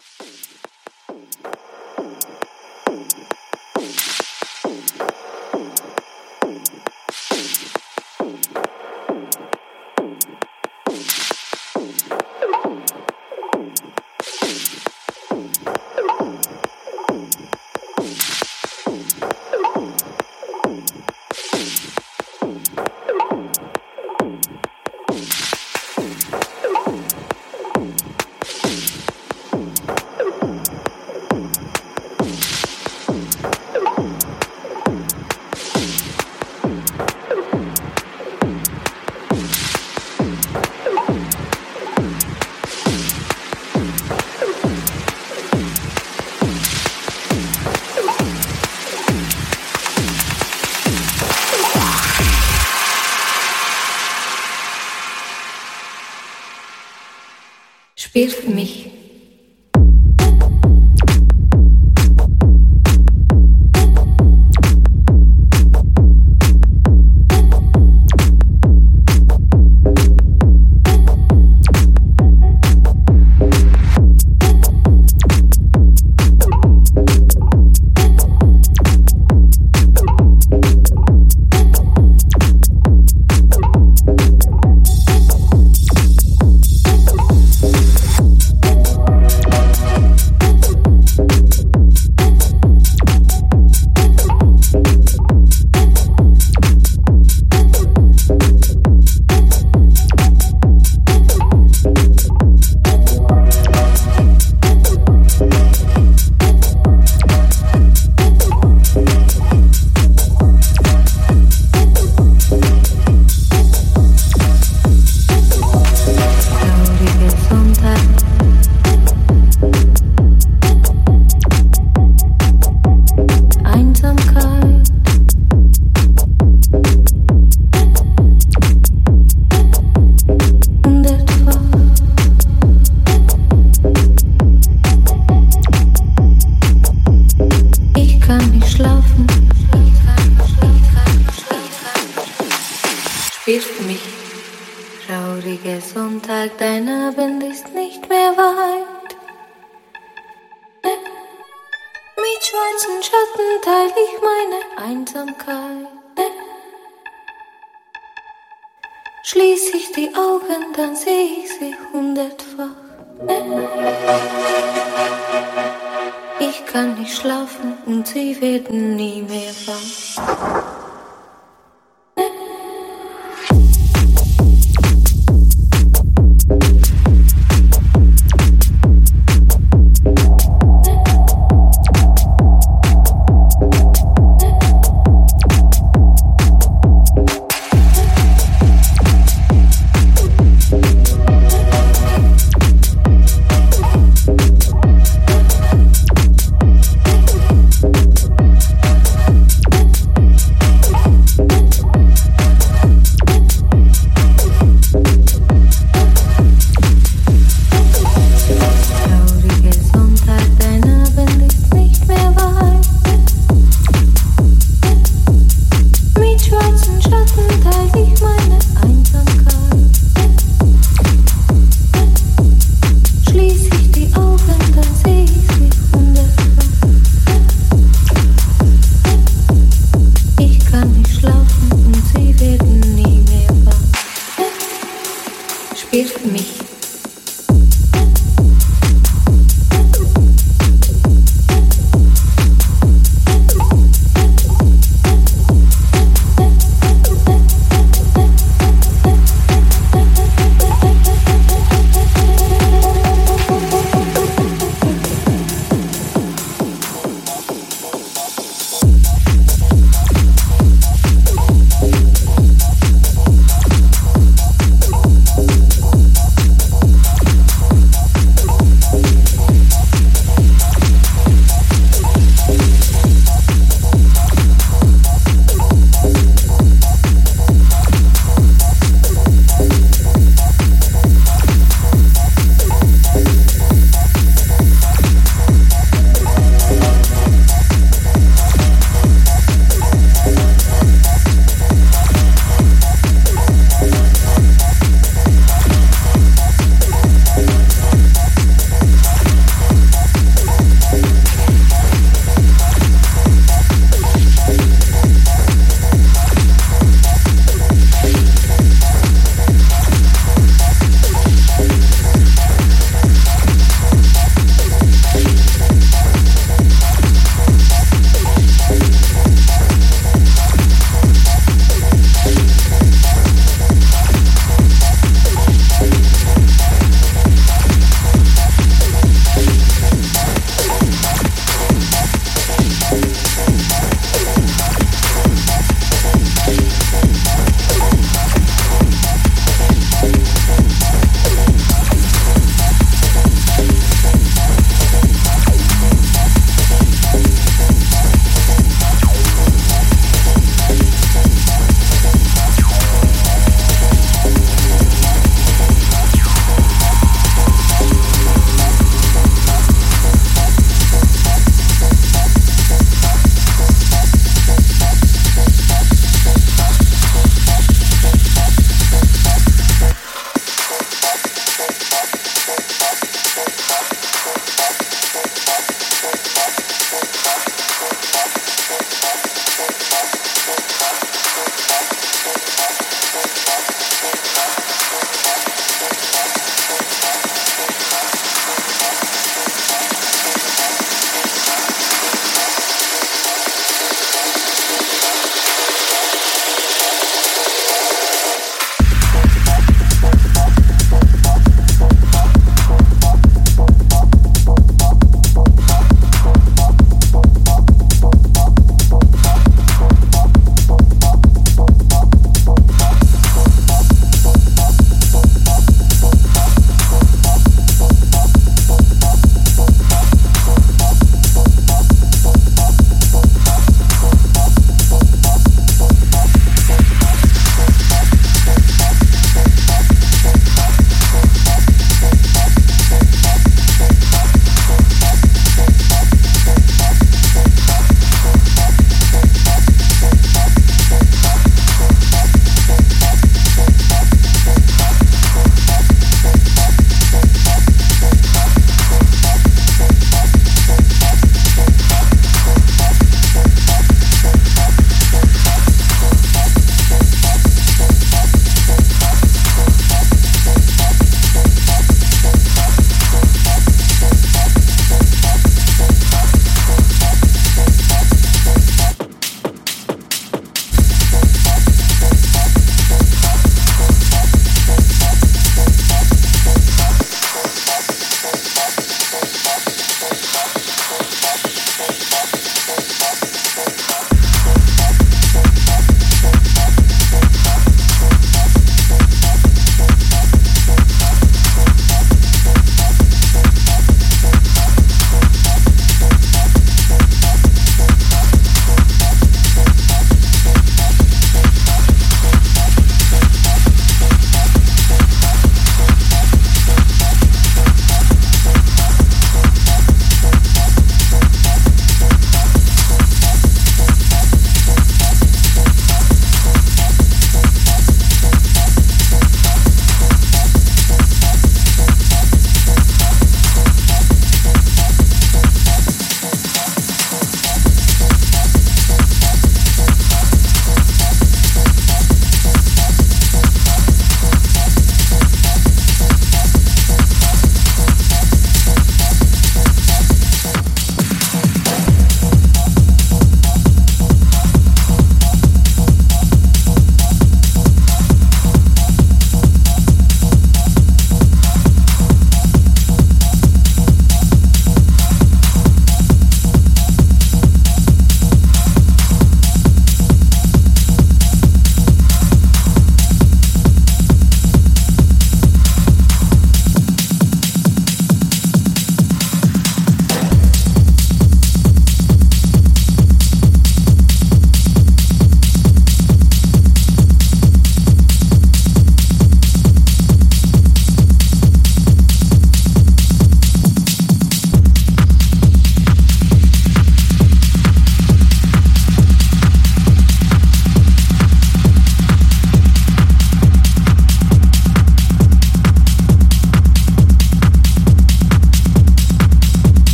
Spiel